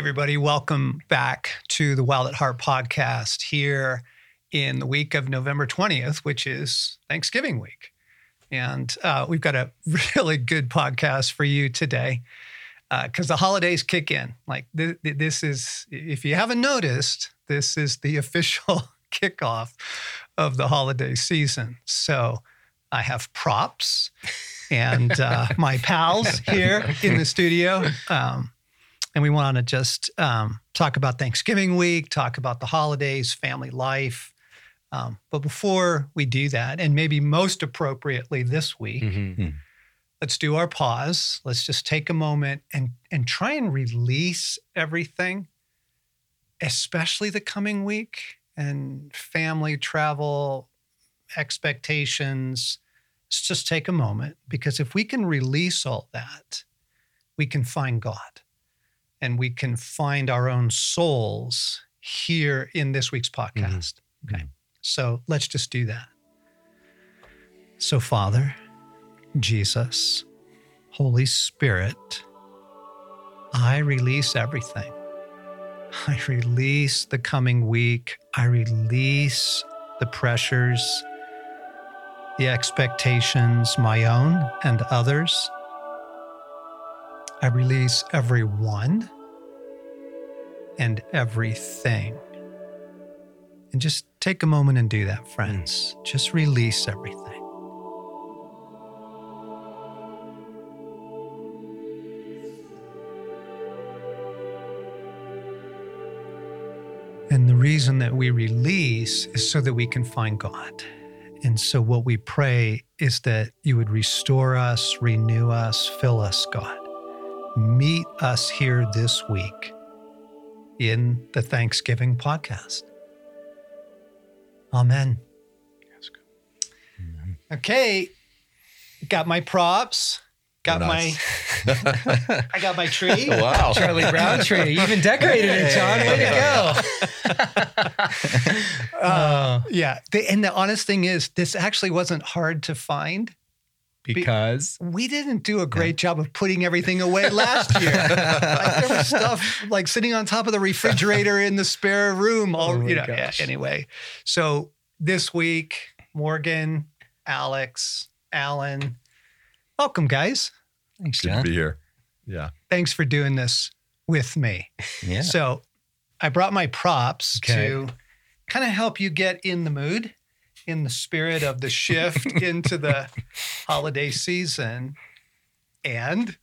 everybody. Welcome back to the Wild at Heart podcast here in the week of November 20th, which is Thanksgiving week. And uh, we've got a really good podcast for you today because uh, the holidays kick in. Like, th- th- this is, if you haven't noticed, this is the official kickoff of the holiday season. So I have props and uh, my pals here in the studio. Um, and we want to just um, talk about Thanksgiving week, talk about the holidays, family life. Um, but before we do that, and maybe most appropriately this week, mm-hmm. let's do our pause. Let's just take a moment and and try and release everything, especially the coming week and family travel expectations. Let's just take a moment because if we can release all that, we can find God and we can find our own souls here in this week's mm-hmm. podcast. Mm-hmm. Okay. So let's just do that. So, Father, Jesus, Holy Spirit, I release everything. I release the coming week. I release the pressures, the expectations, my own and others. I release everyone and everything. And just take a moment and do that, friends. Mm. Just release everything. And the reason that we release is so that we can find God. And so, what we pray is that you would restore us, renew us, fill us, God meet us here this week in the Thanksgiving podcast. Amen. Amen. Okay, got my props. Got nice. my, I got my tree. Wow, Charlie Brown tree. You even decorated it, John. Way to go. uh, yeah, the, and the honest thing is, this actually wasn't hard to find because we didn't do a great job of putting everything away last year. like there was stuff like sitting on top of the refrigerator in the spare room. All oh you know. Yeah, anyway, so this week, Morgan, Alex, Allen, welcome, guys. Thanks, Good John. to be here. Yeah. Thanks for doing this with me. Yeah. So I brought my props okay. to kind of help you get in the mood in the spirit of the shift into the holiday season. And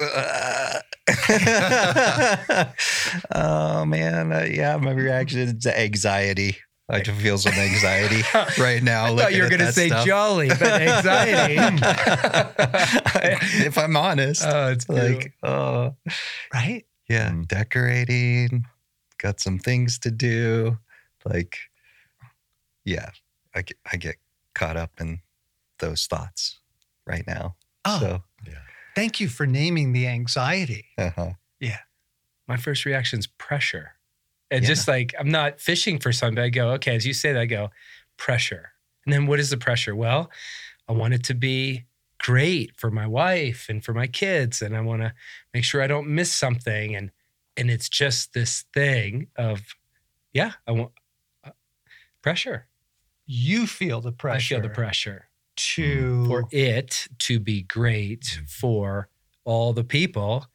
uh, oh man, uh, yeah, my reaction is anxiety. I just feel some anxiety right now. I thought you were going to say stuff. jolly, but anxiety. if I'm honest, oh, it's like, oh, right, yeah, mm. decorating, got some things to do, like yeah, I get, I get caught up in those thoughts right now. Oh, so, yeah. Thank you for naming the anxiety. Uh-huh. Yeah. My first reaction is pressure. And yeah. just like, I'm not fishing for something. I go, okay, as you say that, I go, pressure. And then what is the pressure? Well, I want it to be great for my wife and for my kids. And I want to make sure I don't miss something. And, and it's just this thing of, yeah, I want uh, pressure you feel the pressure. I feel the pressure to for it to be great for all the people,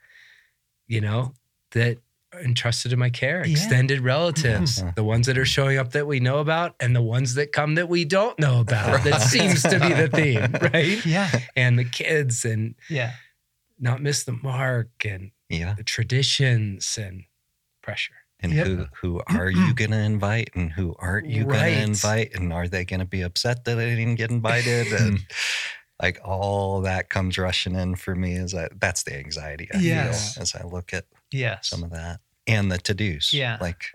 you know, that entrusted in my care, yeah. extended relatives, mm-hmm. the ones that are showing up that we know about, and the ones that come that we don't know about. that seems to be the theme, right? Yeah. And the kids and yeah, not miss the mark and yeah, the traditions and pressure and yep. who who are you going to invite and who aren't you right. going to invite and are they going to be upset that they didn't get invited and like all that comes rushing in for me is that that's the anxiety I yes. feel as I look at yes. some of that and the to dos yeah like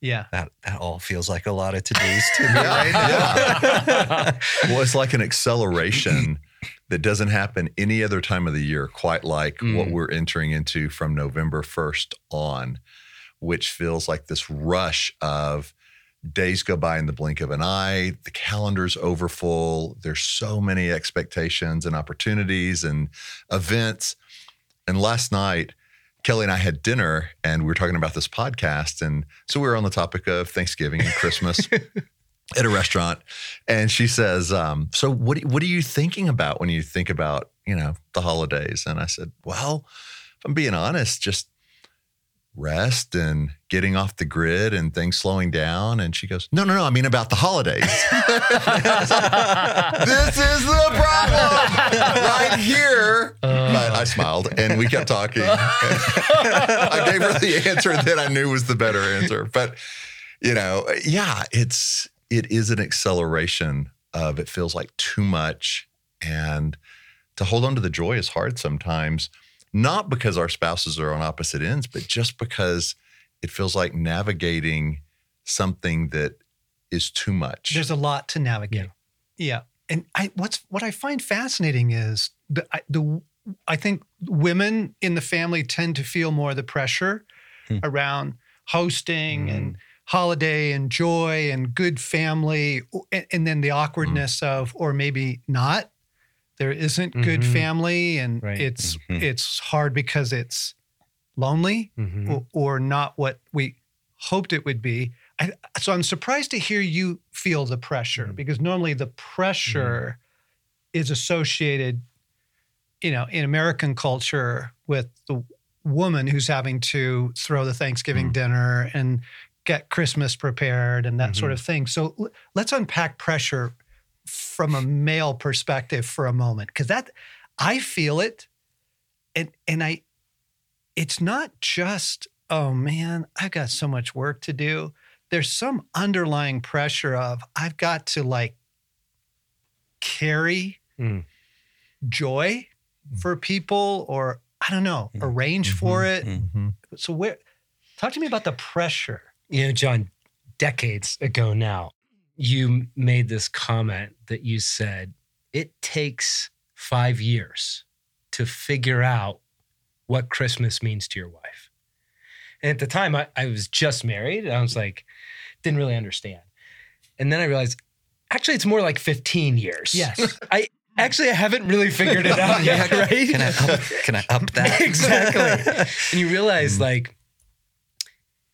yeah that that all feels like a lot of to dos to me right now well it's like an acceleration that doesn't happen any other time of the year quite like mm. what we're entering into from November 1st on which feels like this rush of days go by in the blink of an eye. The calendar's overfull. There's so many expectations and opportunities and events. And last night, Kelly and I had dinner and we were talking about this podcast. And so we were on the topic of Thanksgiving and Christmas at a restaurant. And she says, um, So what, what are you thinking about when you think about, you know, the holidays? And I said, Well, if I'm being honest, just rest and getting off the grid and things slowing down. And she goes, No, no, no, I mean about the holidays. this is the problem right here. Uh, but I smiled and we kept talking. I gave her the answer that I knew was the better answer. But, you know, yeah, it's, it is an acceleration of it feels like too much. And to hold on to the joy is hard sometimes not because our spouses are on opposite ends, but just because it feels like navigating something that is too much. There's a lot to navigate. Yeah. yeah. And I what's what I find fascinating is the I, the I think women in the family tend to feel more the pressure hmm. around hosting mm. and holiday and joy and good family and, and then the awkwardness mm. of or maybe not there isn't good mm-hmm. family and right. it's mm-hmm. it's hard because it's lonely mm-hmm. or, or, not what we hoped it would be I, so i'm surprised to hear you feel the pressure mm-hmm. because normally the pressure mm-hmm. is associated you know in american culture with the woman who's having to throw the thanksgiving mm. dinner and get christmas prepared and that sort mm-hmm. of thing so l- let's unpack pressure from a male perspective for a moment because that I feel it and and I it's not just oh man I've got so much work to do there's some underlying pressure of I've got to like carry mm. joy mm. for people or I don't know mm. arrange mm-hmm. for it mm-hmm. so where talk to me about the pressure you know John decades ago now you made this comment that you said it takes five years to figure out what Christmas means to your wife. And at the time, I, I was just married. And I was like, didn't really understand. And then I realized, actually, it's more like 15 years. Yes. I actually I haven't really figured it out yet, right? Can I up, can I up that? exactly. and you realize, mm. like,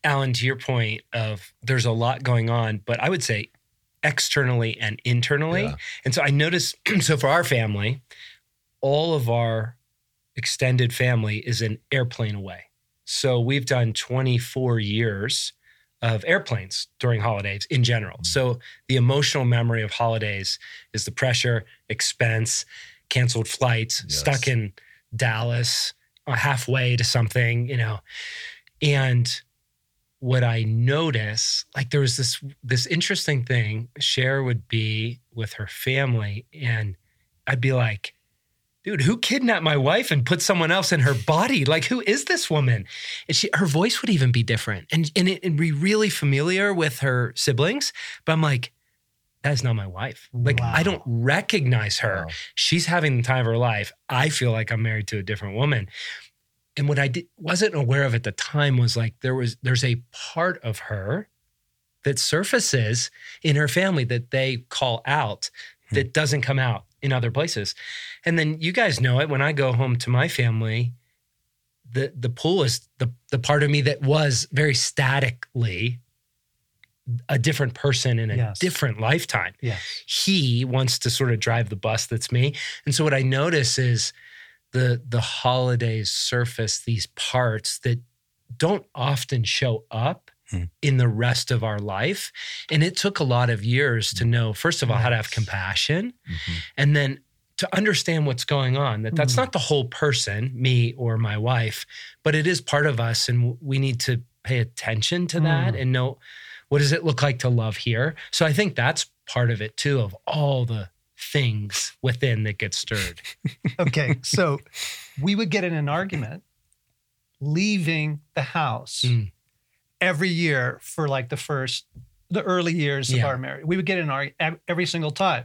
Allen, to your point of there's a lot going on, but I would say externally and internally. Yeah. And so I noticed, so for our family, all of our extended family is an airplane away. So we've done 24 years of airplanes during holidays in general. Mm-hmm. So the emotional memory of holidays is the pressure, expense, canceled flights, yes. stuck in Dallas, uh, halfway to something, you know. And what I notice, like there was this this interesting thing. Cher would be with her family, and I'd be like, dude, who kidnapped my wife and put someone else in her body? Like, who is this woman? And she, her voice would even be different, and and it, would be really familiar with her siblings. But I'm like, that is not my wife. Like, wow. I don't recognize her. Wow. She's having the time of her life. I feel like I'm married to a different woman and what I did, wasn't aware of at the time was like there was there's a part of her that surfaces in her family that they call out hmm. that doesn't come out in other places. And then you guys know it when I go home to my family, the the pool is the the part of me that was very statically a different person in a yes. different lifetime. Yes. He wants to sort of drive the bus that's me. And so what I notice is the the holidays surface these parts that don't often show up hmm. in the rest of our life and it took a lot of years to know first of all how to have compassion mm-hmm. and then to understand what's going on that that's mm not the whole person me or my wife but it is part of us and we need to pay attention to that mm. and know what does it look like to love here so i think that's part of it too of all the things within that get stirred. okay, so we would get in an argument leaving the house mm. every year for like the first, the early years yeah. of our marriage. We would get in an argument every single time.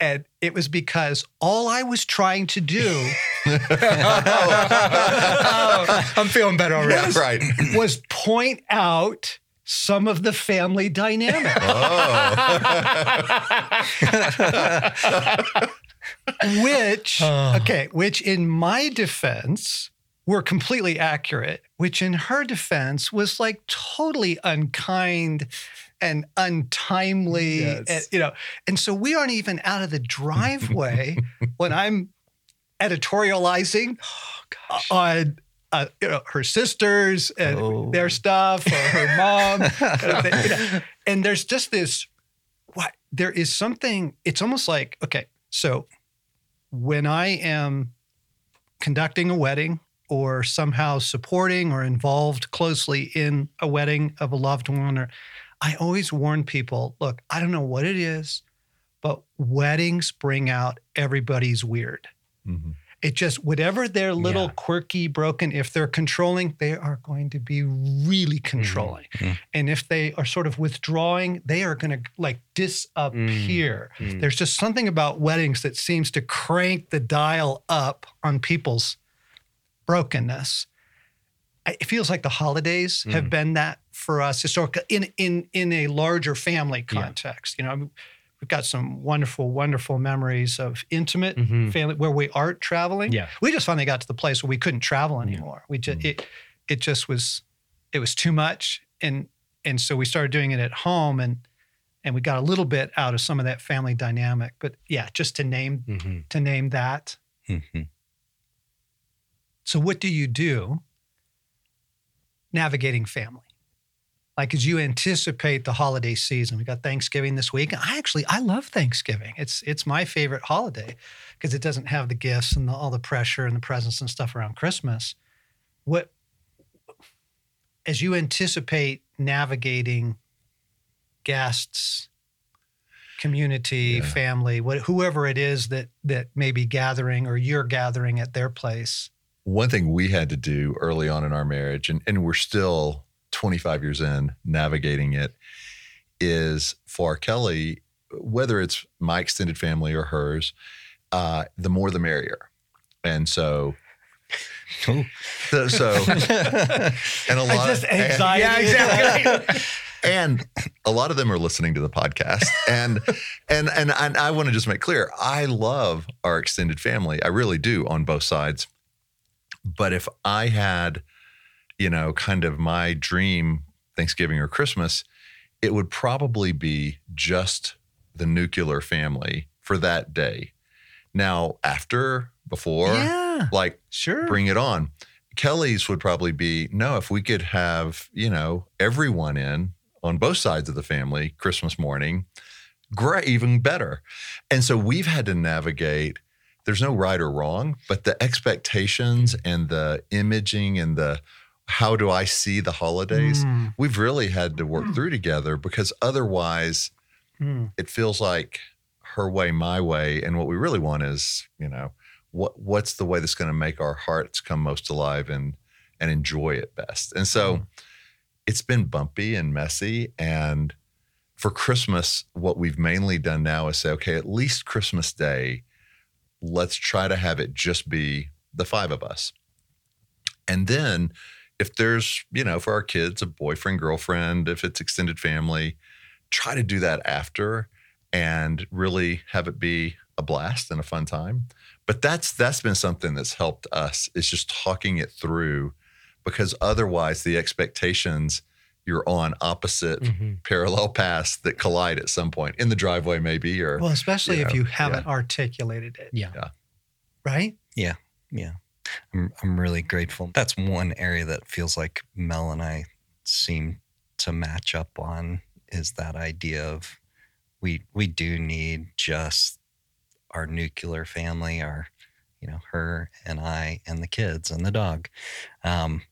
And it was because all I was trying to do. oh, I'm feeling better already. Was, right. Was point out some of the family dynamic. Oh. which, uh. okay, which in my defense were completely accurate, which in her defense was like totally unkind and untimely. Yes. And, you know, and so we aren't even out of the driveway when I'm editorializing oh, on uh, you know her sisters and Oh. their stuff or her mom. thing, you know. And there's just this what there is something it's almost like okay so when i am conducting a wedding or somehow supporting or involved closely in a wedding of a loved one or i always warn people look i don't know what it is but weddings bring out everybody's weird Mhm. It just whatever their little Yeah. quirky broken if they're controlling they are going to be really controlling Mhm. and if they are sort of withdrawing they are going to like disappear Mm. there's just something about weddings that seems to crank the dial up on people's brokenness it feels like the holidays have Mm. been that for us historically in in in a larger family Yeah. context you know I mean, we've got some wonderful wonderful memories of intimate Mhm. family where we aren't traveling Yeah. we just finally got to the place where we couldn't travel anymore. We just Mm. it it just was it was too much, and and so we started doing it at home, and and we got a little bit out of some of that family dynamic. But yeah, just to name Mhm. to name that. Mhm. So what do you do? Navigating family. Like as you anticipate the holiday season, we got Thanksgiving this week. I actually I love Thanksgiving. It's it's my favorite holiday because it doesn't have the gifts and the, all the pressure and the presents and stuff around Christmas. What as you anticipate navigating guests, community, Yeah. family, what, whoever it is that that may be gathering or you're gathering at their place. One thing we had to do early on in our marriage, and, and we're still 25 years in navigating it, is for Kelly, whether it's my extended family or hers, uh, the more the merrier. And so, Ooh. so, so and a lot just of, anxiety. Yeah, exactly. and a lot of them are listening to the podcast and and and, and i want to just make clear i love our extended family i really do on both sides but if i had you know kind of my dream thanksgiving or christmas it would probably be just the nuclear family for that day now after before yeah, like sure. bring it on. Kelly's would probably be no, if we could have, you know, everyone in on both sides of the family Christmas morning, great, even better. And so we've had to navigate. There's no right or wrong, but the expectations and the imaging and the how do I see the holidays, Mm, we've really had to work through together because otherwise mm. it feels like her way, my way. And what we really want is, you know, what what's the way that's going to make our hearts come most alive and and enjoy it best. And so it's been bumpy and messy. And for Christmas, what we've mainly done now is say, okay, at least Christmas Day, let's try to have it just be the five of us. And then if there's, you know, for our kids, a boyfriend, girlfriend, if it's extended family, try to do that after and really have it be a blast and a fun time. But that's that's been something that's helped us is just talking it through because otherwise the expectations you're on opposite Mhm. parallel paths that collide at some point in the driveway maybe or Well, especially you if you haven't articulated it, Yeah. right? Yeah yeah. I'm I'm really grateful. That's one area that feels like Mel and I seem to match up on is that idea of we we do need just our nuclear family, our you know, her and I and the kids and the dog. Um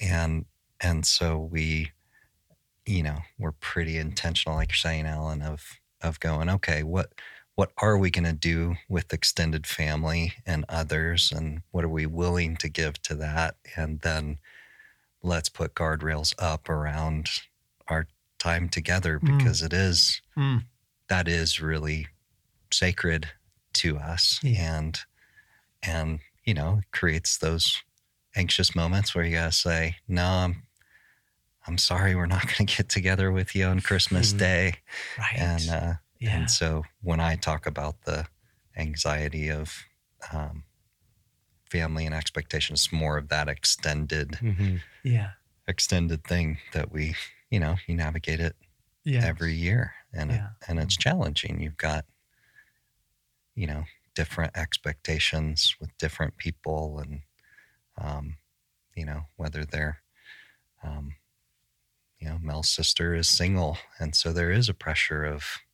and and so we you know, we're pretty intentional, like you're saying, Allen, of of going, okay, what what are we going to do with extended family and others and what are we willing to give to that and then let's put guardrails up around our time together Mm. because it is Mm. that is really sacred to us Yeah. and and you know it creates those anxious moments where you gotta say no i'm i'm sorry we're not going to get together with you on christmas Mhm. day Right. and uh yeah. and so when I talk about the anxiety of um, family and expectations, more of that extended, Mhm. Yeah. extended thing that we, you know, you navigate it Yeah. every year, and it, and it's challenging. You've got, you know, different expectations with different people, and um, you know whether they're, um, you know, Mel's sister is single, and so there is a pressure of we,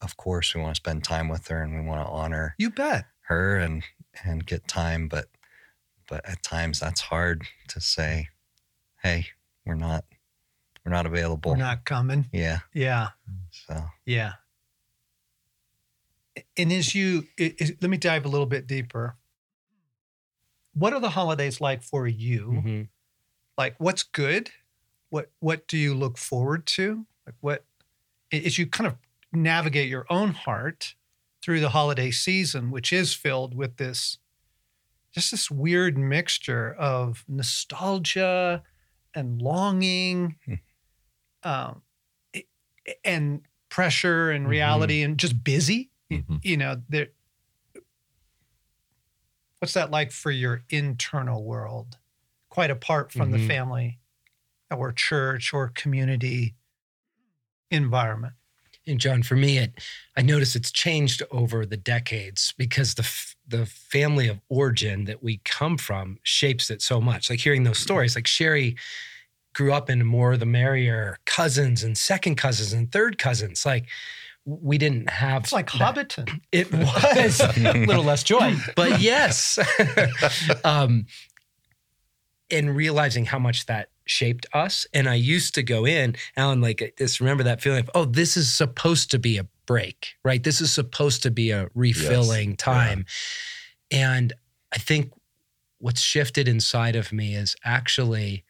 of course, we want to spend time with her, and we want to honor You bet. her and and get time, but but at times that's hard to say, hey, we're not we're not available. We're not coming. yeah. Yeah. So Yeah. And as you, is, let me dive a little bit deeper. What are the holidays like for you? Mhm. Like, what's good? What What do you look forward to? Like, what as you kind of navigate your own heart through the holiday season, which is filled with this, just this weird mixture of nostalgia and longing, Hmm. um, and pressure and Mhm. reality, and just busy. Mhm. You know, there. What's that like for your internal world? Quite apart from the Mhm. family or church or community environment. And John, for me, it I notice it's changed over the decades because the f- the family of origin that we come from shapes it so much. Like hearing those stories, like Sherry grew up in more the merrier cousins and second cousins and third cousins. Like we didn't have It's like that. Hobbiton. It was a little less joy, but yes. um, and realizing how much that shaped us. And I used to go in, Allen, like just remember that feeling of, oh, this is supposed to be a break, right? This is supposed to be a refilling time. And I think what's shifted inside of me is actually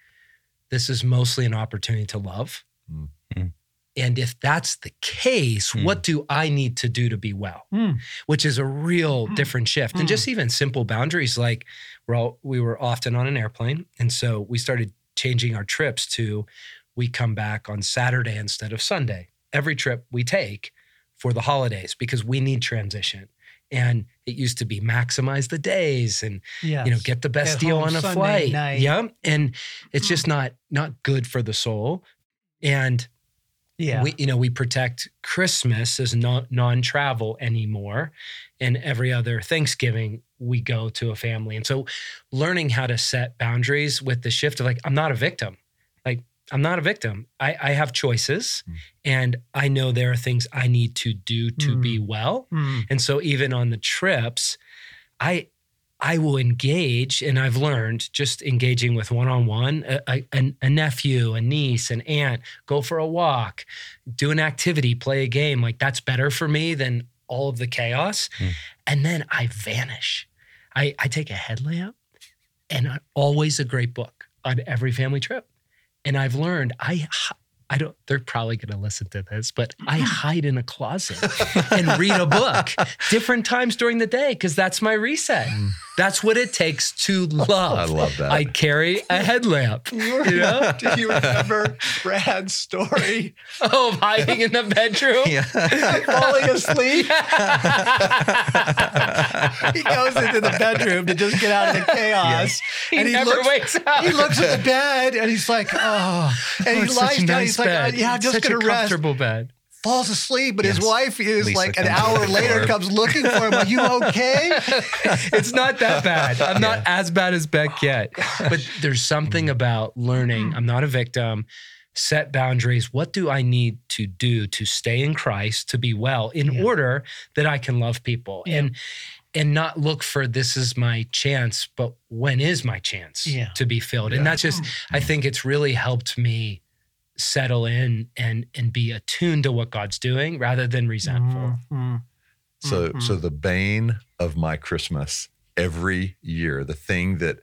this is mostly an opportunity to love. Mm. Mm. And if that's the case, Mm. what do I need to do to be well? Mm. Which is a real Mm. different shift. Mm. And just even simple boundaries like we're all, we were often on an airplane. And so we started changing our trips to we come back on Saturday instead of Sunday. Every trip we take for the holidays because we need transition. And it used to be maximize the days and Yeah. you know get the best Get deal on a Sunday flight night. yeah and it's just not not good for the soul and yeah. we you know we protect christmas as non, non-travel anymore and every other thanksgiving we go to a family and so learning how to set boundaries with the shift of like i'm not a victim like i'm not a victim i, I have choices Mm. and i know there are things i need to do to Mm. be well Mm. and so even on the trips, I I will engage, and I've learned just engaging with one on one, a a nephew, a niece, an aunt, go for a walk, do an activity, play a game. Like that's better for me than all of the chaos. Hmm. And then I vanish. I, I take a headlamp and I, always a great book on every family trip. And I've learned I I don't they're probably going to listen to this, but I hide in a closet and read a book different times during the day because that's my reset. That's what it takes to love. I love that. I carry a headlamp. You You know? Do you remember Brad's story? Oh, of hiding in the bedroom. yeah. Falling asleep. he goes into the bedroom to just get out of the chaos. He And he never looks- wakes up. He looks at the bed and he's like, oh. And Oh, he such lies a down. nice he's like, oh, bed. "Oh, yeah, I'm It's just such going a to rest. comfortable bed. Falls asleep, but his wife is Lisa like an hour later door. comes looking for him. Are you okay? it's not that bad. I'm not as bad as Beck yet. But there's something about learning. I'm not a victim. Set boundaries. What do I need to do to stay in Christ, to be well, in Yeah. order that I can love people Yeah. and and not look for this is my chance, but when is my chance Yeah. to be filled? Yeah. And that's just I think it's really helped me settle in and and be attuned to what God's doing rather than resentful. Mhm. So, Mhm. so the bane of my Christmas every year, the thing that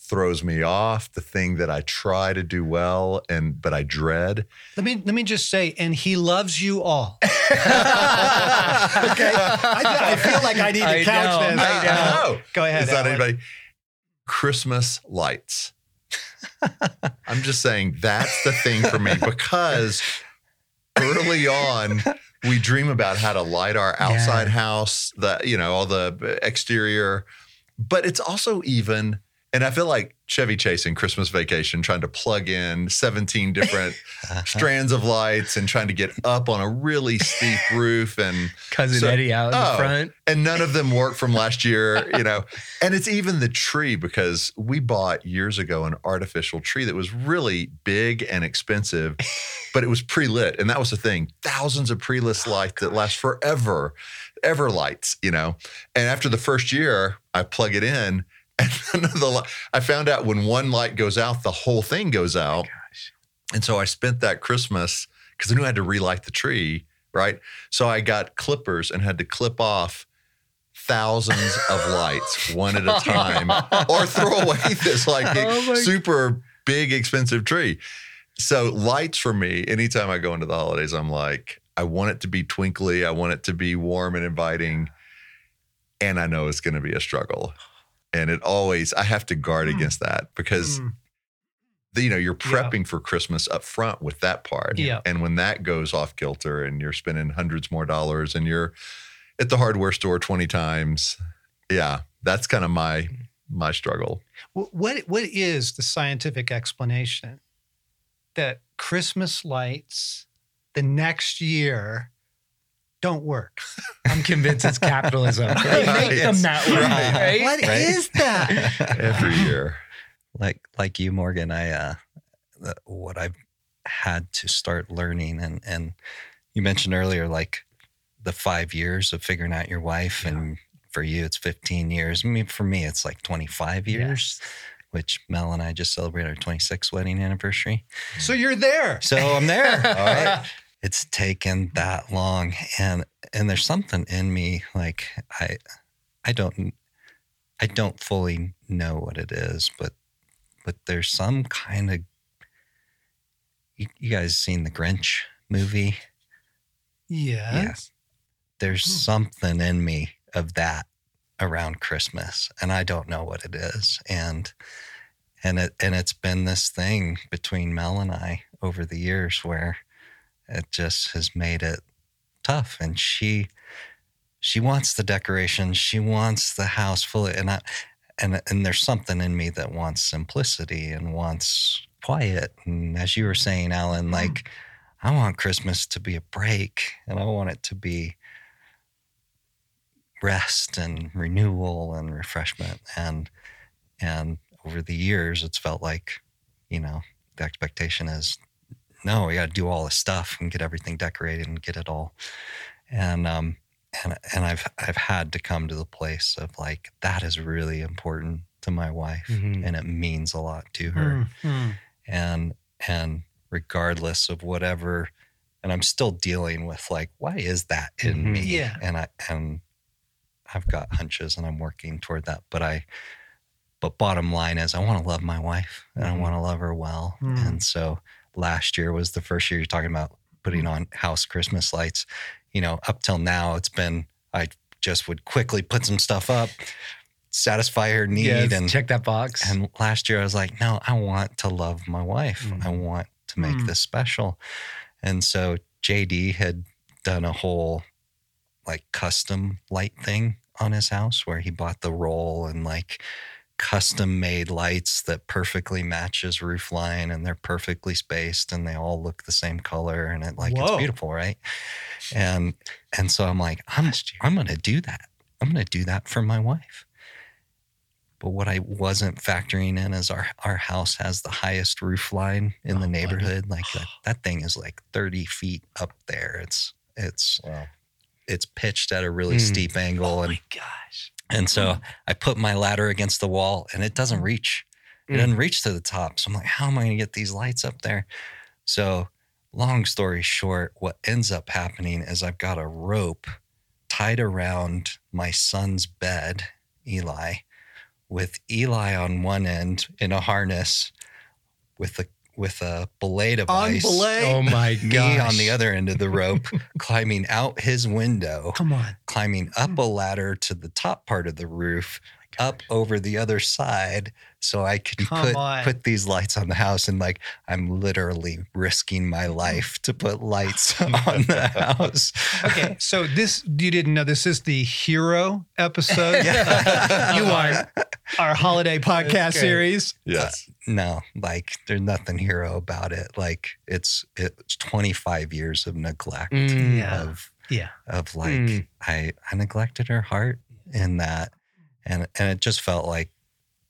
throws me off, the thing that I try to do well and but I dread. Let me let me just say, and he loves you all. okay, I, I feel like I need to I couch know, this. I know. Go ahead. Is that Allen. anybody? Christmas lights. I'm just saying that's the thing for me because early on we dream about how to light our outside Yeah. house, the you know all the exterior, but it's also even and I feel like Chevy Chase in Christmas Vacation trying to plug in 17 different uh-huh. strands of lights and trying to get up on a really steep roof and cousin So- Eddie out in oh, the front. and none of them work from last year, you know. And it's even the tree because we bought years ago an artificial tree that was really big and expensive, but it was pre-lit. And that was the thing. Thousands of pre-lit oh, lights that last forever, ever lights, you know. And after the first year, I plug it in and the I found out when one light goes out, the whole thing goes out. Gosh. And so I spent that Christmas because I knew I had to relight the tree, right? So I got clippers and had to clip off thousands of lights one at a time or throw away this like Oh super big expensive tree. So lights for me, anytime I go into the holidays, I'm like, I want it to be twinkly. I want it to be warm and inviting. And I know it's going to be a struggle. And it always, I have to guard Mm. against that because Mm. the- you know you're Yeah. prepping for christmas up front with that part Yeah. and when that goes off kilter and you're spending hundreds more dollars and you're at the hardware store 20 times yeah that's kind of my my struggle What what is the scientific explanation that Christmas lights the next year don't work? I'm convinced it's capitalism. They make them that way, Right. right? What Right? is that? every year like like you morgan i uh the, what i've had to start learning and and you mentioned earlier like the five years of figuring out your wife and for you it's 15 years i mean for me it's like 25 years which mel and i just celebrated our 26th wedding anniversary so you're there. so i'm there all right it's taken that long and and there's something in me like i i don't i don't fully know what it is but but there's some kind of you, you guys seen the grinch movie Yes. there's Hmm. something in me of that around christmas and i don't know what it is and and it and it's been this thing between mel and i over the years where it just has made it tough and she she wants the decorations she wants the house full of, and i and and there's something in me that wants simplicity and wants quiet and as you were saying allen like i want christmas to be a break and i want it to be rest and renewal and refreshment and and over the years it's felt like you know the expectation is no we got to do all this stuff and get everything decorated and get it all and um and and I've I've had to come to the place of like that is really important to my wife Mhm. and it means a lot to her Mhm. and and regardless of whatever and i'm still dealing with like why is that in Mhm. me Yeah. and i and i've got hunches and i'm working toward that but i but bottom line is i want to love my wife and i Mhm. want to love her well Mm. and so last year was the first year you're talking about putting on house christmas lights you know up till now it's been i just would quickly put some stuff up satisfy her need Yes, and check that box. and last year I was like, no, I want to love my wife. Mm. I want to make Mm. this special. And so JD had done a whole like custom light thing on his house where he bought the roll and like custom made lights that perfectly matches roof line and they're perfectly spaced and they all look the same color and it like Whoa. it's beautiful, right? And and so I'm like, I'm I'm gonna do that. I'm gonna do that for my wife. But what I wasn't factoring in is our our house has the highest roof line in Oh, the neighborhood. Like that, that thing is like 30 feet up there. It's it's wow it's pitched at a really Mm. steep angle Oh and my gosh. And so I put my ladder against the wall and it doesn't reach. It Mm. doesn't reach to the top. So I'm like, how am I going to get these lights up there? So, long story short, what ends up happening is I've got a rope tied around my son's bed, Eli, with Eli on one end in a harness with a with a belay On device. belay. oh my Me god! on the other end of the rope, climbing out his window Come on. climbing up a ladder to the top part of the roof, oh up over the other side so I can Come put on. put these lights on the house and like I'm literally risking my life to put lights on the house. Okay, so this you didn't know this is the hero episode. Yeah. you are our holiday podcast That's great. series. Yes. No, like there's nothing hero about it. Like it's it's 25 years of neglect Mm. Yeah. of Yeah. of like Mm. I I neglected her heart in that, and and it just felt like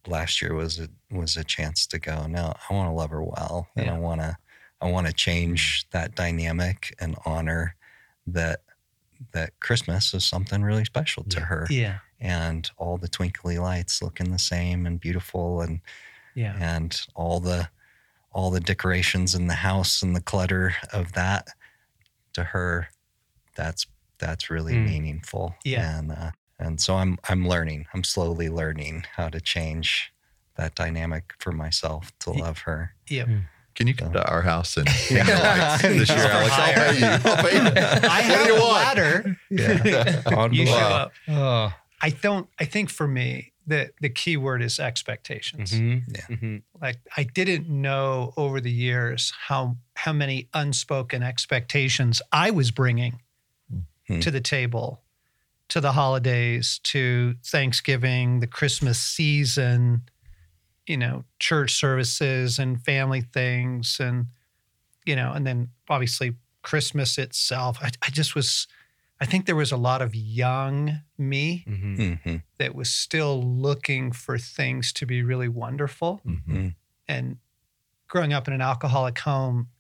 last year was a was a chance to go. No, I want to love her well, and Yeah. I want to I want to change that dynamic and honor that that Christmas is something really special to Yeah. her, Yeah. and all the twinkly lights looking the same and beautiful, and Yeah. and all the all the decorations in the house and the clutter of that to her that's that's really Mm. meaningful Yeah. and uh, and so i'm i'm learning i'm slowly learning how to change that dynamic for myself to love her Yeah. Can you come to our house and Yeah. lights this year, Alex? I'll pay you. I'll pay you. I have do you a want? ladder. yeah On You show up. Oh. I don't. I think for me, the the key word is expectations. Mhm. Yeah. Mhm. Like I didn't know over the years how how many unspoken expectations I was bringing Hmm. to the table, to the holidays, to Thanksgiving, the Christmas season, you know, church services and family things, and you know, and then obviously Christmas itself. I, I just was. I think there was a lot of young me Mhm. Mhm. that was still looking for things to be really wonderful. Mhm. And growing up in an alcoholic home,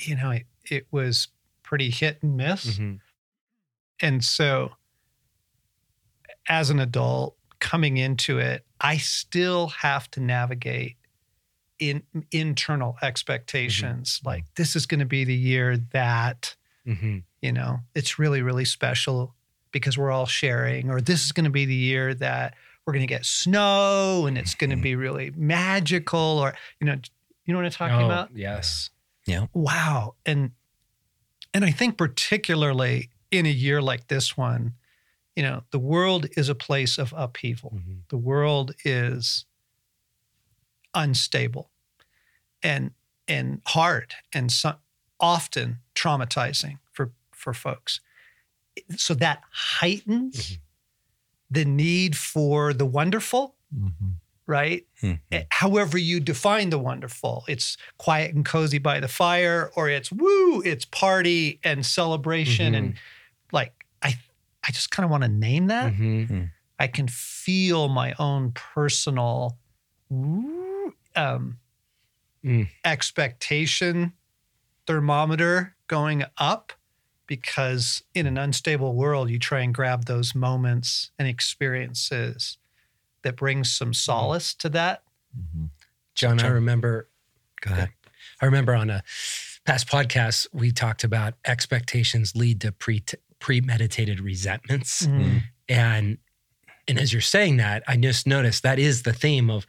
you know, it, it was pretty hit and miss. Mhm. And so as an adult coming into it, I still have to navigate in internal expectations. Like this is going to be the year that Mhm. you know it's really really special because we're all sharing or this is going to be the year that we're going to get snow and it's going to Mhm. be really magical or you know you know what i'm talking Oh, about Yes. Yeah. Wow and and i think particularly in a year like this one you know the world is a place of upheaval Mhm. the world is unstable and and hard and so, often traumatizing for for folks so that heightens Mhm. the need for the wonderful Mhm. right Mhm. Eh, however you define the wonderful it's quiet and cozy by the fire or it's woo it's party and celebration and like i i just kind of want to name that Mhm. I can feel my own personal um, Mm. expectation thermometer going up because in an unstable world, you try and grab those moments and experiences that bring some solace to that. Mhm. John, I remember go ahead I remember on a past podcast we talked about expectations lead to pre premeditated resentments. Mm. And and as you're saying that, I just noticed that is the theme of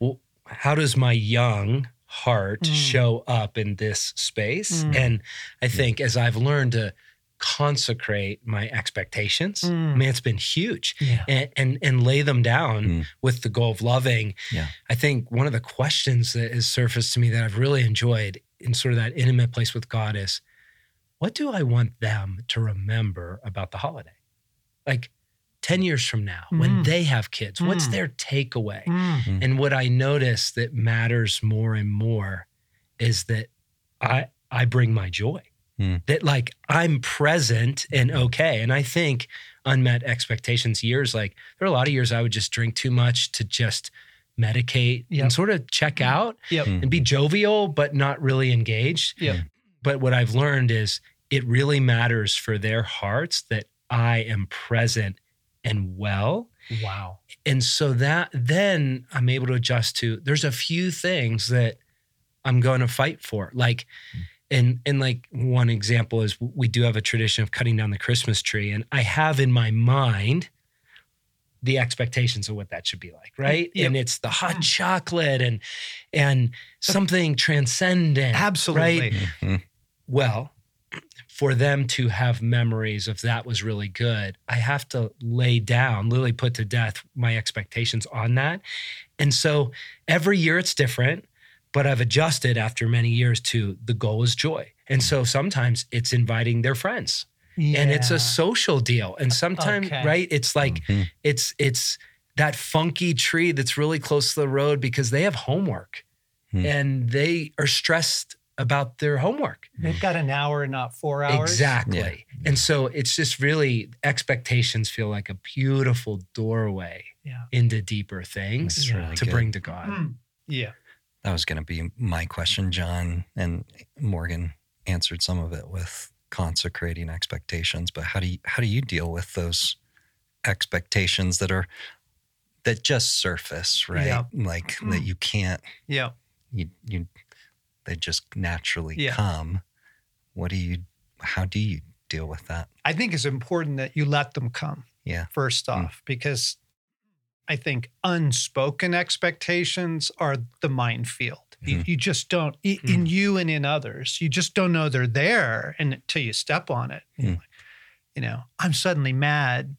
well, how does my young heart Mm. show up in this space? Mm. And I think as I've learned to consecrate my expectations, I Mm. mean, it's been huge. Yeah. And, and and lay them down Mm. with the goal of loving. Yeah. I think one of the questions that has surfaced to me that I've really enjoyed in sort of that intimate place with God is, what do I want them to remember about the holiday? Like 10 years from now, when Mm. they have kids, what's Mm. their takeaway? Mm. And what I notice that matters more and more is that I I bring my joy. Mm. That like I'm present and okay. And I think unmet expectations years like there are a lot of years I would just drink too much to just medicate Yep. and sort of check out Yep. Mm. and be jovial but not really engaged. Yep. But what I've learned is it really matters for their hearts that I am present and well Wow. and so that then i'm able to adjust to there's a few things that i'm going to fight for like hmm. and and like one example is we do have a tradition of cutting down the christmas tree and i have in my mind the expectations of what that should be like mm, right Yep. and it's the hot mm. chocolate and and something transcendent Absolutely. right Mhm. well for them to have memories of that was really good, I have to lay down, literally put to death my expectations on that. And so every year it's different, but I've adjusted after many years to the goal is joy. And so sometimes it's inviting their friends. And it's a social deal. And sometimes, Okay. right? It's like Mhm. it's it's that funky tree that's really close to the road because they have homework Hmm. and they are stressed about their homework. They've got an hour, not four hours. Exactly. Yeah. And so it's just really expectations feel like a beautiful doorway Yeah. into deeper things Yeah. really to good. bring to God. Mm. Yeah. That was going to be my question, John. And Morgan answered some of it with consecrating expectations. But how do you how do you deal with those expectations that are that just surface, right? Yeah. Like Mm. that you can't Yeah. you you they just naturally Yeah. come. What do you how do you deal with that? I think it's important that you let them come. Yeah. First off, because I think unspoken expectations are the minefield. You, Mhm. you just don't, in you and in others, you just don't know they're there until you step on it. You know, Mm. You know, I'm suddenly mad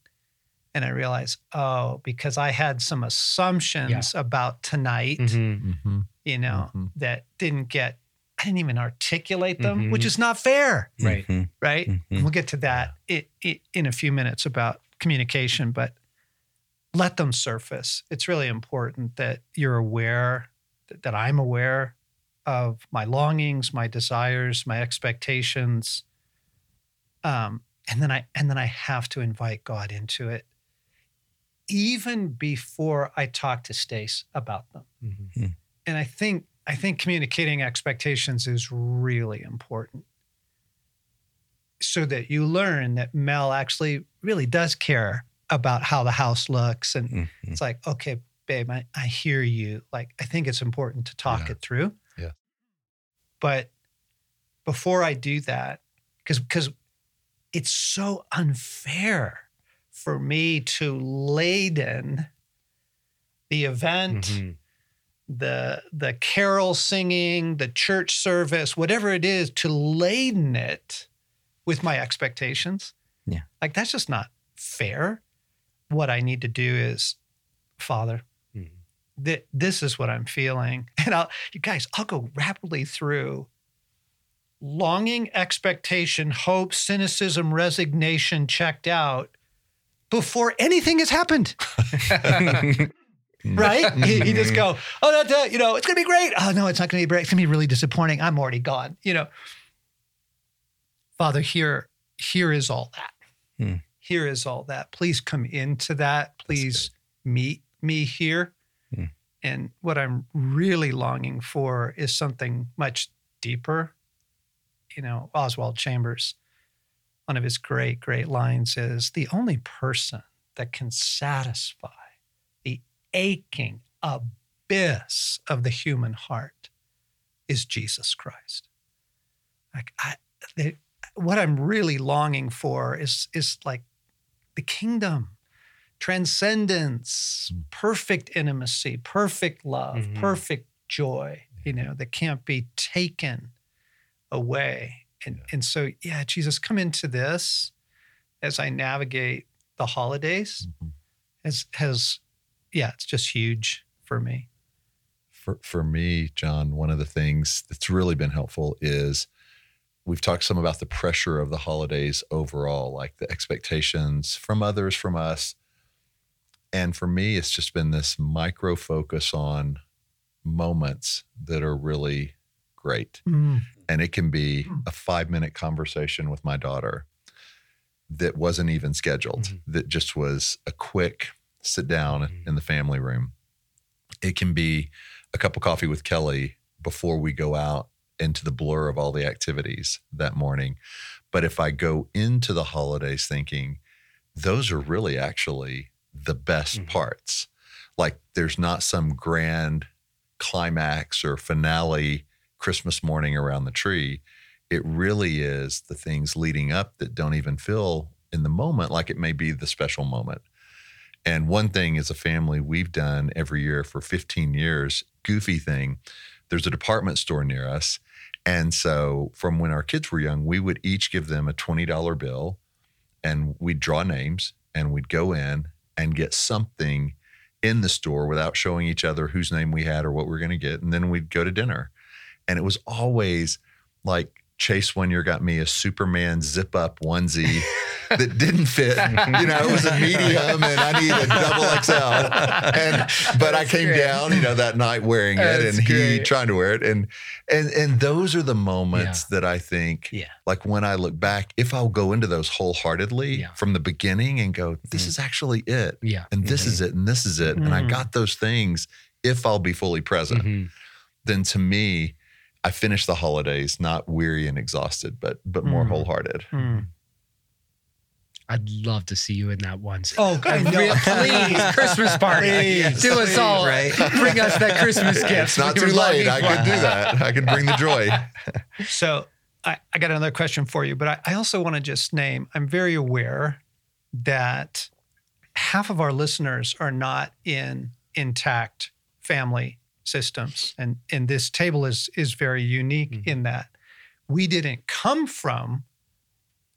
and I realize, oh, because I had some assumptions about tonight, Mhm. Mm-hmm. You know, Mhm. that didn't get, I didn't even articulate them, Mhm. which is not fair Right. Right? mhm. And we'll get to that i i in a few minutes about communication, but let them surface. It's really important that you're aware, that, that I'm aware of my longings, my desires, my expectations. Um, and then I and then I have to invite God into it, even before I talk to Stace about them Mhm. And I think I think communicating expectations is really important. So that you learn that Mel actually really does care about how the house looks. And Mhm. it's like, okay, babe, I, I hear you. Like, I think it's important to talk Yeah. it through. Yeah. But before I do that, because because it's so unfair for me to laden the event Mhm. The the carol singing, the church service, whatever it is, to laden it with my expectations. Yeah. Like that's just not fair. What I need to do is, Father, Mhm. th- this is what I'm feeling. And I'll you guys, I'll go rapidly through longing, expectation, hope, cynicism, resignation checked out before anything has happened right? you, you just go, oh, that, that, you know, it's gonna be great. Oh no, it's not gonna be great. It's gonna be really disappointing. I'm already gone. You know, Father, here, here is all that. Hmm. Here is all that. Please come into that. Please meet me here. Hmm. And what I'm really longing for is something much deeper. You know, Oswald Chambers, one of his great, great lines is the only person that can satisfy aching abyss of the human heart is Jesus Christ. Like I, the, what I'm really longing for is is like the kingdom, transcendence, Mm. perfect intimacy, perfect love, Mhm. perfect joy. You know that can't be taken away. And Yeah. and so yeah, Jesus, come into this as I navigate the holidays Mhm. has has yeah, it's just huge for me. For, for me, John, one of the things that's really been helpful is we've talked some about the pressure of the holidays overall, like the expectations from others, from us. And for me, it's just been this micro focus on moments that are really great. And it can be a five minute conversation with my daughter that wasn't even scheduled, Mhm. that just was a quick sit down Mhm. in the family room. It can be a cup of coffee with Kelly before we go out into the blur of all the activities that morning. But if I go into the holidays thinking those are really actually the best Mhm. parts, like there's not some grand climax or finale Christmas morning around the tree. It really is the things leading up that don't even feel in the moment like it may be the special moment. And one thing as a family we've done every year for 15 years, goofy thing, there's a department store near us And so from when our kids were young, we would each give them a $20 bill and we'd draw names and we'd go in and get something in the store without showing each other whose name we had or what we we're going to get. And then we'd go to dinner. And it was always like Chase one year got me a Superman zip up onesie that didn't fit. You know, it was a medium and I need a double XL. And but I came great. down, you know, that night wearing it That's and he great. trying to wear it. And and and those are the moments that I think Yeah. like when I look back, if I'll go into those wholeheartedly Yeah. from the beginning and go, this Mhm. is actually it. Yeah. And this is it, and this is it. And I Mhm. got those things if I'll be fully present Mhm. then to me, I finish the holidays not weary and exhausted, but but more Mm. wholehearted. Hmm. I'd love to see you in that onesie. Oh, I know. Real- please, Christmas party. Please, Do us all right? Bring us that Christmas gift. It's not too late. I for. can do that. I can bring the joy. So I, I got another question for you, but I, I also want to just name I'm very aware that half of our listeners are not in intact family systems. And, and this table is is very unique Mhm. in that we didn't come from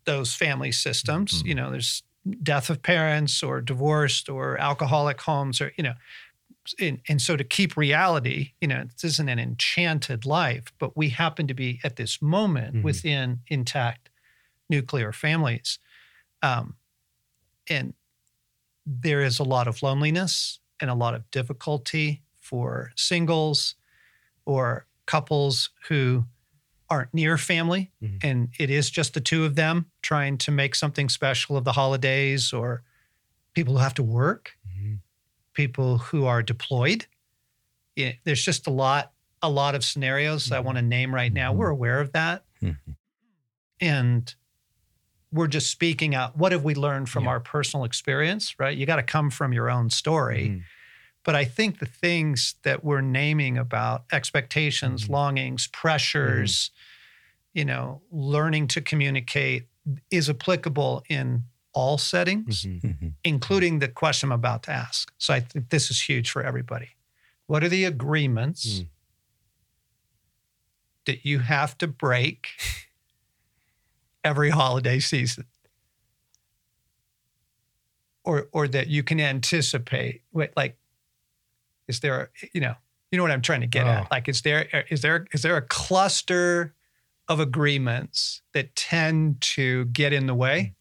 those family systems. Mhm. You know, there's death of parents or divorced or alcoholic homes or, you know, and, and so to keep reality, you know, this isn't an enchanted life, but we happen to be at this moment Mhm. within intact nuclear families. Um, and there is a lot of loneliness and a lot of difficulty for singles or couples who aren't near family Mhm. and it is just the two of them trying to make something special of the holidays or people who have to work Mhm. people who are deployed. Yeah, there's just a lot, a lot of scenarios I Mhm. want to name right now. Mhm. We're aware of that, Mhm. and we're just speaking out. What have we learned from Yeah. our personal experience? Right? You got to come from your own story. But I think the things that we're naming about expectations, Mhm. longings, pressures, you know, learning to communicate is applicable in all settings Mhm. Mhm. including the question I'm about to ask. So I think this is huge for everybody. What are the agreements Mm. that you have to break every holiday season? Or or that you can anticipate? Like is there you know, you know what I'm trying to get Oh. at? Like is there is there is there a cluster of agreements that tend to get in the way?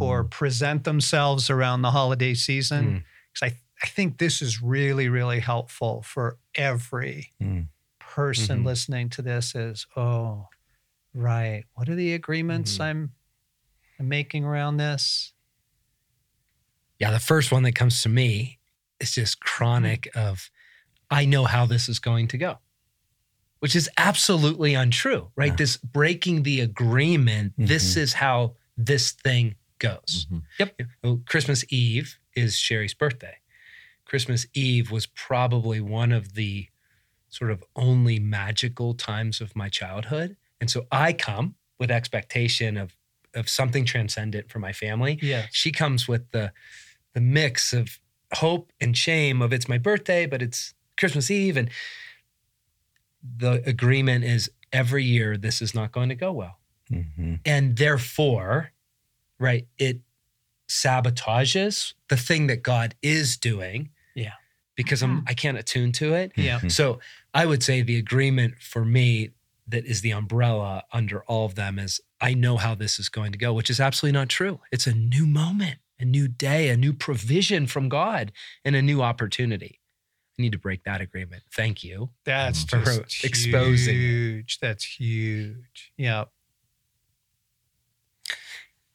or present themselves around the holiday season. Mm. Because I, I think this is really, really helpful for every Mm. person Mhm. listening to this is, oh, right. What are the agreements Mhm. I'm, I'm making around this? Yeah, the first one that comes to me is just chronic of I know how this is going to go. Which is absolutely untrue, right? Yeah. This breaking the agreement, this Mhm. is how this thing goes. Mhm. Yep. Well, Christmas Eve is Sherry's birthday. Christmas Eve was probably one of the sort of only magical times of my childhood. And so I come with expectation of of something transcendent for my family. Yes. She comes with the the mix of hope and shame of it's my birthday, but it's Christmas Eve and the agreement is every year this is not going to go well Mhm. and therefore right it sabotages the thing that god is doing Yeah. because i'm i can't attune to it Yeah. Mhm. so i would say the agreement for me that is the umbrella under all of them is i know how this is going to go which is absolutely not true it's a new moment a new day a new provision from god and a new opportunity i need to break that agreement thank you That's For just exposing it. huge. That's huge. Yeah.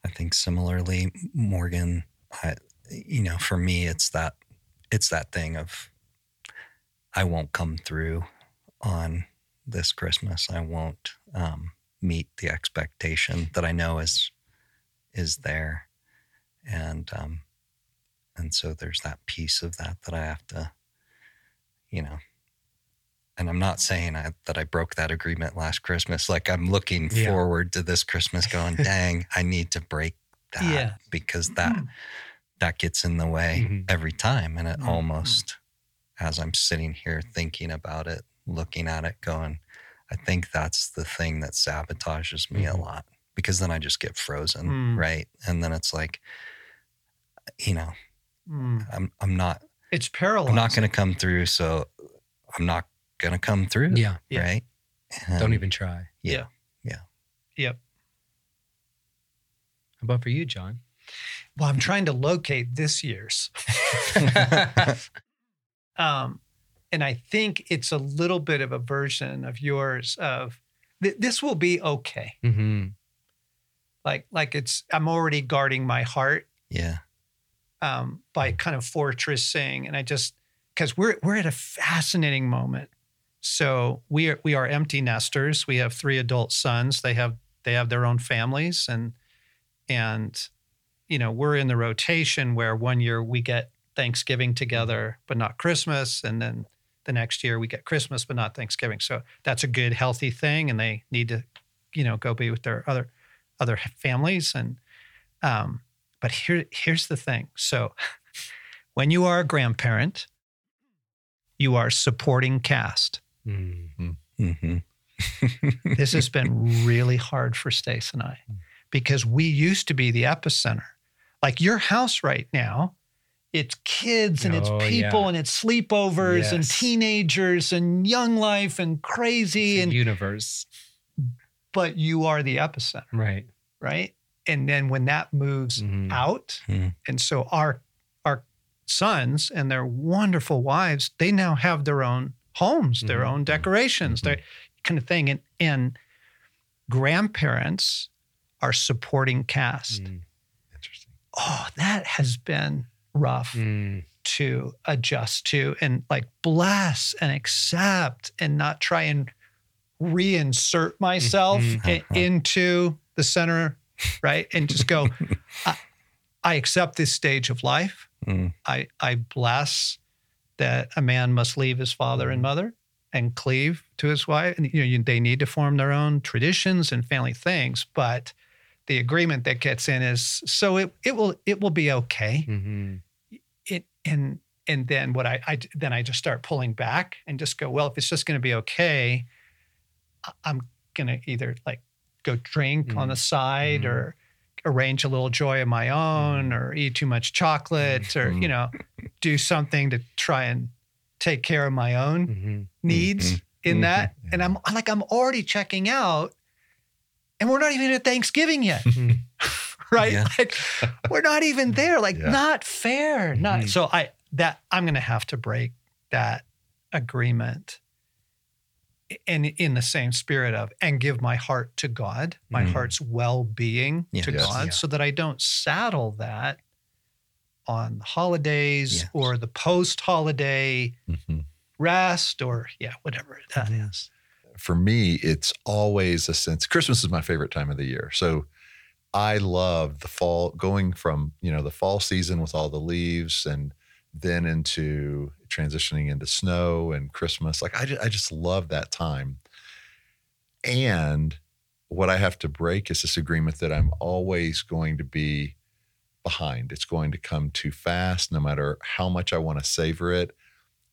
I think similarly, Morgan, I, you know, for me, it's that, it's that thing of, I won't come through on this Christmas. I won't um, meet the expectation that I know is, is there, and um, and so there's that piece of that that I have to, you know. And I'm not saying I, that I broke that agreement last Christmas. Like I'm looking Yeah. forward to this Christmas, going, "Dang, I need to break that Yeah. because that that gets in the way Mhm. every time and it Mhm. almost as i'm sitting here thinking about it looking at it going I think that's the thing that sabotages me a lot because then I just get frozen, Mm. right? And then it's like, you know, Mm. I'm I'm not It's paralyzing. I'm not going to come through, so I'm not going to come through, Yeah. Yeah. right? Don't even try. Yeah. Yeah. Yep. How about for you, John? Well, I'm trying to locate this year's. Um, and I think it's a little bit of a version of yours of th- this will be okay. hmm Like like it's I'm already guarding my heart Yeah. um, by kind of fortressing, and I just because we're we're at a fascinating moment. So we are we are empty nesters. We have three adult sons. They have they have their own families, and and you know we're in the rotation where one year we get Thanksgiving together, but not Christmas, and then the next year we get Christmas, but not Thanksgiving. So that's a good healthy thing, and they need to you know go be with their other other families and um, but here here's the thing. So when you are a grandparent, you are supporting cast. Mm. hmm This has been really hard for Stace and I because we used to be the epicenter. Like your house right now, it's kids and it's Oh, people yeah. and it's sleepovers and teenagers and young life and crazy and universe. But you are the epicenter, Right. right? And then when that moves Mhm. out, Mhm. and so our our sons and their wonderful wives, they now have their own homes, their Mhm. own decorations, their kind of thing. And and grandparents are supporting cast. Mm. Interesting. Oh, that has been rough Mm. to adjust to and like bless and accept and not try and reinsert myself Mhm. i- into the center, right? And just go, I, I accept this stage of life. Mm. I, I bless that a man must leave his father and mother and cleave to his wife. And you know, they need to form their own traditions and family things. But the agreement that gets in is so it, it will it will be okay Mhm. it and and then what I, I then I just start pulling back and just go, well, if it's just going to be okay, I'm going to either like go drink on Mhm. the side Mhm. or arrange a little joy of my own or eat too much chocolate or you Mhm. know do something to try and take care of my own Mhm. needs Mhm. in Mhm. that and I'm like I'm already checking out and we're not even at Thanksgiving yet right? Yeah. Like we're not even there. Like Yeah. not fair. Not Mhm. so I that I'm gonna have to break that agreement in in the same spirit of and give my heart to God, my Mhm. heart's well-being to Yes. God, Yeah. so that I don't saddle that on the holidays or the post-holiday Mhm. rest or yeah, whatever that Mhm. is. for me, it's always a sense. Christmas is my favorite time of the year. So I love the fall, going from, you know, the fall season with all the leaves and then into transitioning into snow and Christmas. Like I just, I just love that time. And what I have to break is this agreement that I'm always going to be behind. It's going to come too fast, no matter how much I want to savor it.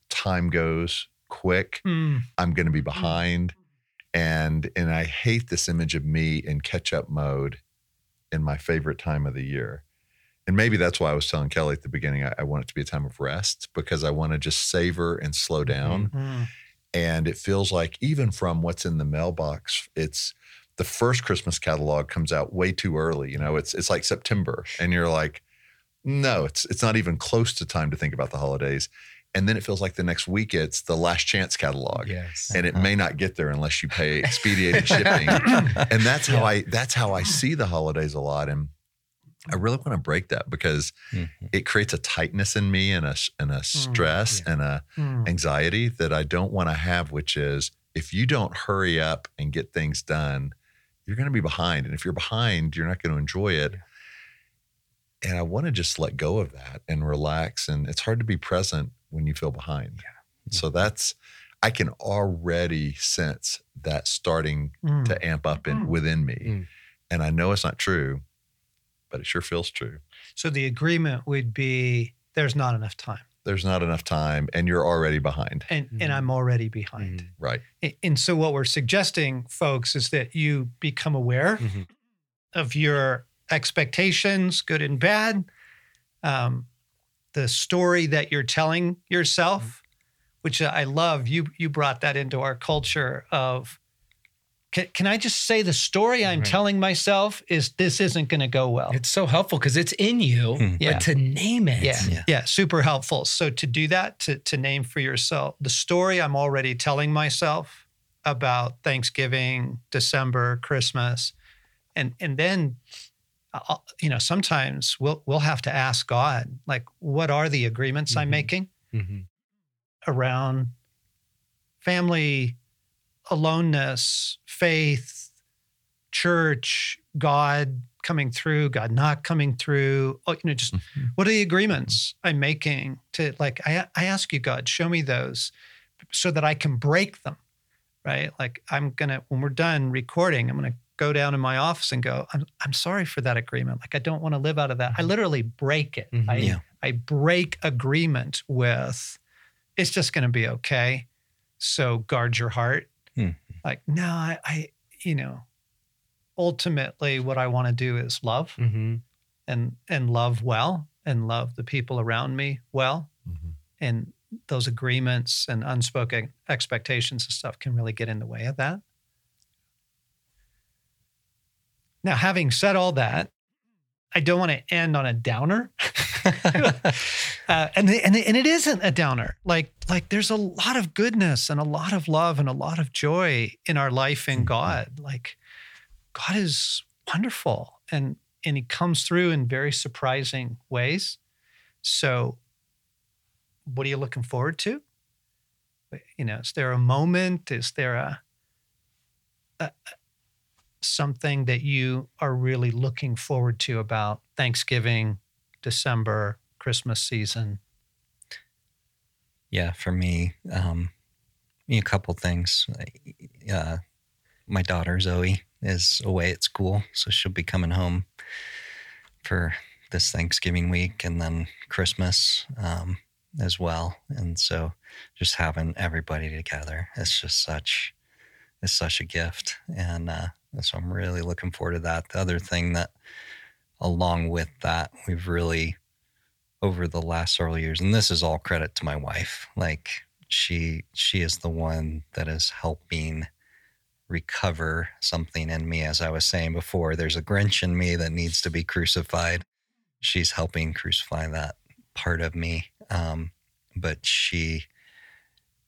Time goes quick. Hmm. I'm going to be behind. And and I hate this image of me in catch up mode in my favorite time of the year. And maybe that's why I was telling Kelly at the beginning, I, I want it to be a time of rest because I want to just savor and slow down. Hmm. And it feels like even from what's in the mailbox, it's the first Christmas catalog comes out way too early. You know, it's it's like September, and you're like, no, it's it's not even close to time to think about the holidays. And then it feels like the next week it's the last chance catalog Yes. and it may not get there unless you pay expedited shipping. And that's how Yeah. I that's how I see the holidays a lot. And I really want to break that because Mhm. it creates a tightness in me and a and a stress yeah. and a Hmm. anxiety that I don't want to have, which is if you don't hurry up and get things done, you're going to be behind. And if you're behind, you're not going to enjoy it. And I want to just let go of that and relax. And it's hard to be present when you feel behind. So that's, I can already sense that starting Hmm. to amp up in, Mm. within me. Mm. And I know it's not true, but it sure feels true. So the agreement would be there's not enough time. there's not enough time, and you're already behind. And Mhm. and I'm already behind. Mhm. Right. And- And so what we're suggesting, folks, is that you become aware Mhm. of your expectations, good and bad, um, the story that you're telling yourself, which I love. You you brought that into our culture of. Can, can I just say the story I'm Right. telling myself is this isn't going to go well? It's so helpful because it's in you, Mm. Yeah. but to name it. Yeah. Yeah. yeah, super helpful. So to do that, to to name for yourself the story I'm already telling myself about Thanksgiving, December, Christmas, and and then, uh, you know, sometimes we'll we'll have to ask God, like, what are the agreements I'm Mhm. making Mhm. around family, aloneness, faith, church, God coming through, God not coming through. Oh, you know, just what are the agreements I'm making to like I I ask you, God, show me those so that I can break them. Right. Like I'm gonna when we're done recording, I'm gonna go down in my office and go, I'm I'm sorry for that agreement. Like I don't want to live out of that. I literally break it. Mhm. I Yeah. I break agreement with it's just gonna be okay. So guard your heart. Hmm. Like, no, I, I you know, ultimately what I want to do is love Mhm. and and love well and love the people around me well Mhm. and those agreements and unspoken expectations and stuff can really get in the way of that now having said all that i don't want to end on a downer. Uh, and, the, and, the, and it isn't a downer. Like like there's a lot of goodness and a lot of love and a lot of joy in our life in Mhm. god. Like god is wonderful and and he comes through in very surprising ways. So what are you looking forward to? You know is there a moment? Is there a, a something that you are really looking forward to about thanksgiving december christmas season Yeah, for me, um, a couple things. Uh, my daughter Zoe is away at school, so she'll be coming home for this Thanksgiving week and then Christmas um, as well. And so, just having everybody together is just such is such a gift, and uh, so I'm really looking forward to that. The other thing that, along with that, we've really over the last several years and this is all credit to my wife like she she is the one that is helping recover something in me. As i was saying before there's a grinch in me that needs to be crucified. She's helping crucify that part of me. Um, but she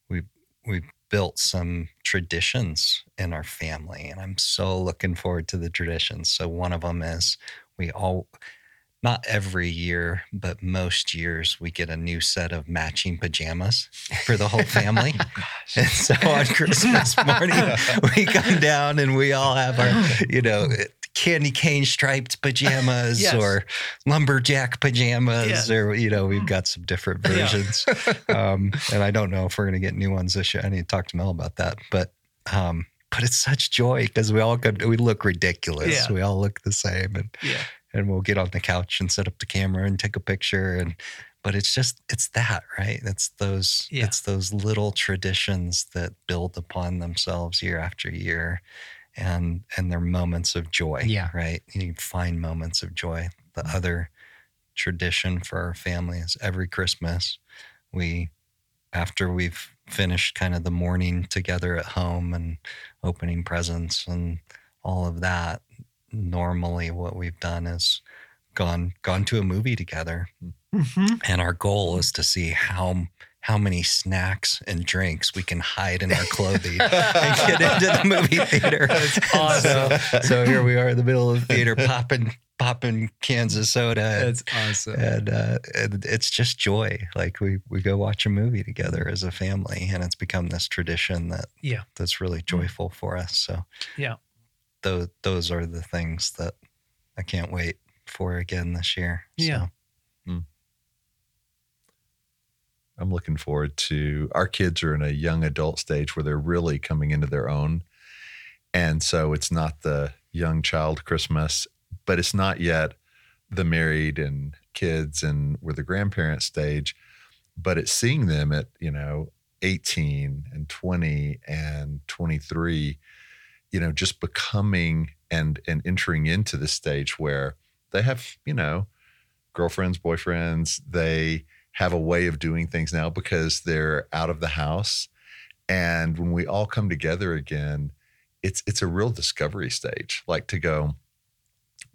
we we built some traditions in our family and i'm so looking forward to the traditions so one of them is we all not every year, but most years, we get a new set of matching pajamas for the whole family. and so on Christmas morning, we come down and we all have our, you know, candy cane striped pajamas Yes. or lumberjack pajamas, Yes. or, you know, we've got some different Yeah. versions. um, and I don't know if we're going to get new ones this year. I need to talk to Mel about that. But, um, but it's such joy because we all could, we look ridiculous. Yeah. We all look the same. And yeah and we'll get on the couch and set up the camera and take a picture and but it's just it's that right it's those Yeah. it's those little traditions that build upon themselves year after year and and they're moments of joy Yeah. right? You find moments of joy. The other tradition for our family is every christmas we after we've finished kind of the morning together at home and opening presents and all of that normally what we've done is gone gone to a movie together. Mm-hmm. and our goal is to see how how many snacks and drinks we can hide in our clothing and get into the movie theater. That's So, so here we are in the middle of the theater popping popping cans of soda. And, That's awesome. and, uh, and it's just joy. Like we we go watch a movie together as a family, and it's become this tradition that Yeah. that's really joyful for us. So Yeah. those those are the things that I can't wait for again this year. Yeah. So, I'm looking forward to our kids are in a young adult stage where they're really coming into their own. And so it's not the young child Christmas, but it's not yet the married and kids and we're the grandparent stage. but it's seeing them at, you know, 18 and 20 and 23, you know, just becoming and and entering into the stage where they have, you know, girlfriends, boyfriends, they have a way of doing things now because they're out of the house. And when we all come together again, it's it's a real discovery stage. Like to go,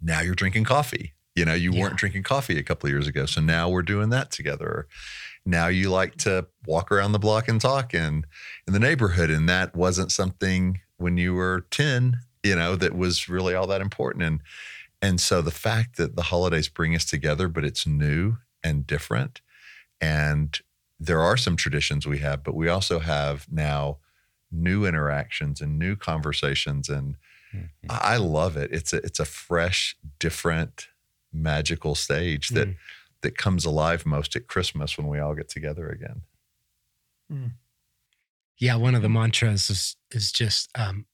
now you're drinking coffee. You know, you yeah. weren't drinking coffee a couple of years ago. So now we're doing that together. Now you like to walk around the block and talk in in the neighborhood. And that wasn't something when you were 10, you know, that was really all that important. And and so the fact that the holidays bring us together, but it's new and different. And there are some traditions we have, but we also have now new interactions and new conversations. And mm-hmm. I love it. It's a it's a fresh, different, magical stage that mm. that comes alive most at Christmas when we all get together again. Mm. Yeah, one of the mantras is is just um,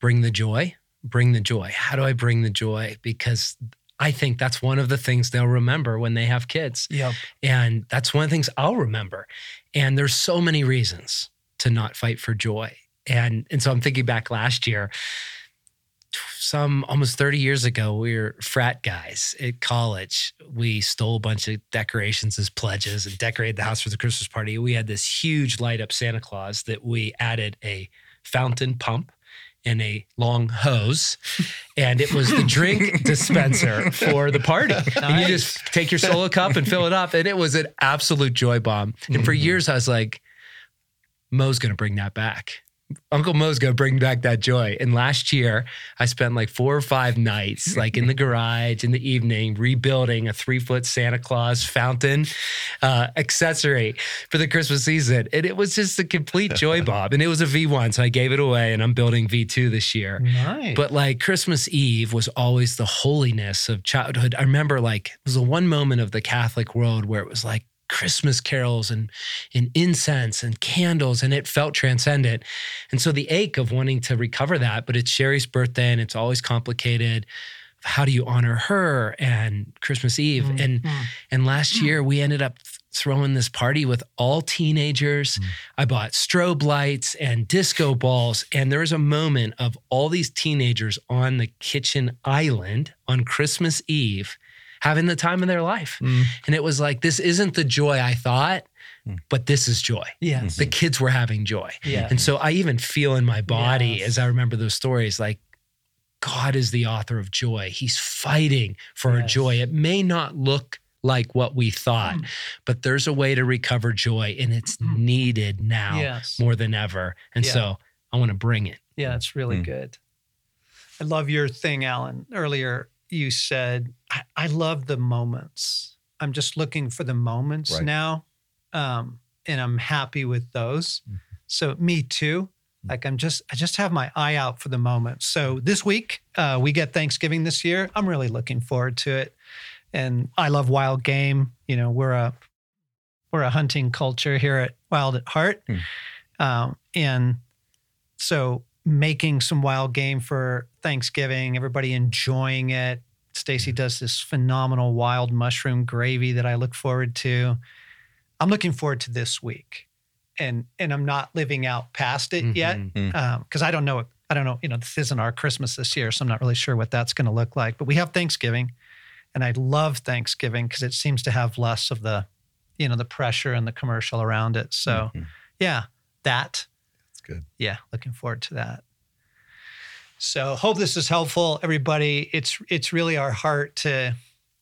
bring the joy bring the joy. How do I bring the joy? Because I think that's one of the things they'll remember when they have kids. Yeah. And that's one of the things I'll remember. And there's so many reasons to not fight for joy. And and so I'm thinking back last year, some almost 30 years ago, we were frat guys at college. We stole a bunch of decorations as pledges and decorated the house for the Christmas party. We had this huge light up Santa Claus that we added a fountain pump in a long hose, and it was the drink dispenser for the party. Nice. And you just take your solo cup and fill it up, and it was an absolute joy bomb. And mm-hmm. for years, I was like, Mo's going to bring that back. Uncle Mo's gonna bring back that joy. And last year, I spent like four or five nights, like in the garage in the evening, rebuilding a three foot Santa Claus fountain uh, accessory for the Christmas season. And it was just a complete joy Bob. And it was a V1, so I gave it away, and I'm building V2 this year. Nice. But like Christmas Eve was always the holiness of childhood. I remember like it was the one moment of the Catholic world where it was like Christmas carols and, and incense and candles, and it felt transcendent. And so the ache of wanting to recover that, but it's Sherry's birthday and it's always complicated. How do you honor her and Christmas Eve? Mm-hmm. And and last mm-hmm. year we ended up throwing this party with all teenagers. Mm-hmm. I bought strobe lights and disco balls. And there was a moment of all these teenagers on the kitchen island on Christmas Eve having the time of their life. Mm. And it was like, this isn't the joy I thought, mm. but this is joy. Yes. The kids were having joy. Yeah. And so I even feel in my body yes. as I remember those stories, like, God is the author of joy. He's fighting for yes. joy. It may not look like what we thought, mm. but there's a way to recover joy and it's mm. needed now yes. more than ever. And yeah. so I want to bring it. Yeah, it's really mm. good. I love your thing, Allen, earlier you said, I, I love the moments. I'm just looking for the moments right. now. Um, and I'm happy with those. Mm-hmm. So me too. Mm-hmm. Like I'm just, I just have my eye out for the moment. So this week, uh, we get Thanksgiving this year. I'm really looking forward to it. And I love wild game. You know, we're a, we're a hunting culture here at Wild at Heart. Mm. Um, and so making some wild game for Thanksgiving, everybody enjoying it. Stasi mm-hmm. does this phenomenal wild mushroom gravy that I look forward to. I'm looking forward to this week. And and I'm not living out past it mm-hmm. yet because mm. um, I don't know I don't know you know this isn't our Christmas this year so I'm not really sure what that's going to look like but we have Thanksgiving and I love Thanksgiving because it seems to have less of the you know the pressure and the commercial around it so mm-hmm. yeah that That's good. Yeah, looking forward to that. So hope this is helpful, everybody. It's it's really our heart to,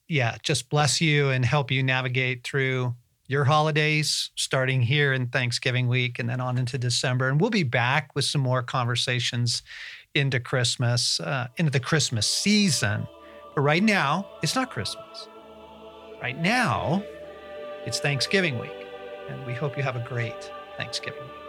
yeah, just bless you and help you navigate through your holidays, starting here in Thanksgiving week and then on into December. And we'll be back with some more conversations into Christmas, uh, into the Christmas season. But right now, it's not Christmas. Right now, it's Thanksgiving week. And we hope you have a great Thanksgiving week.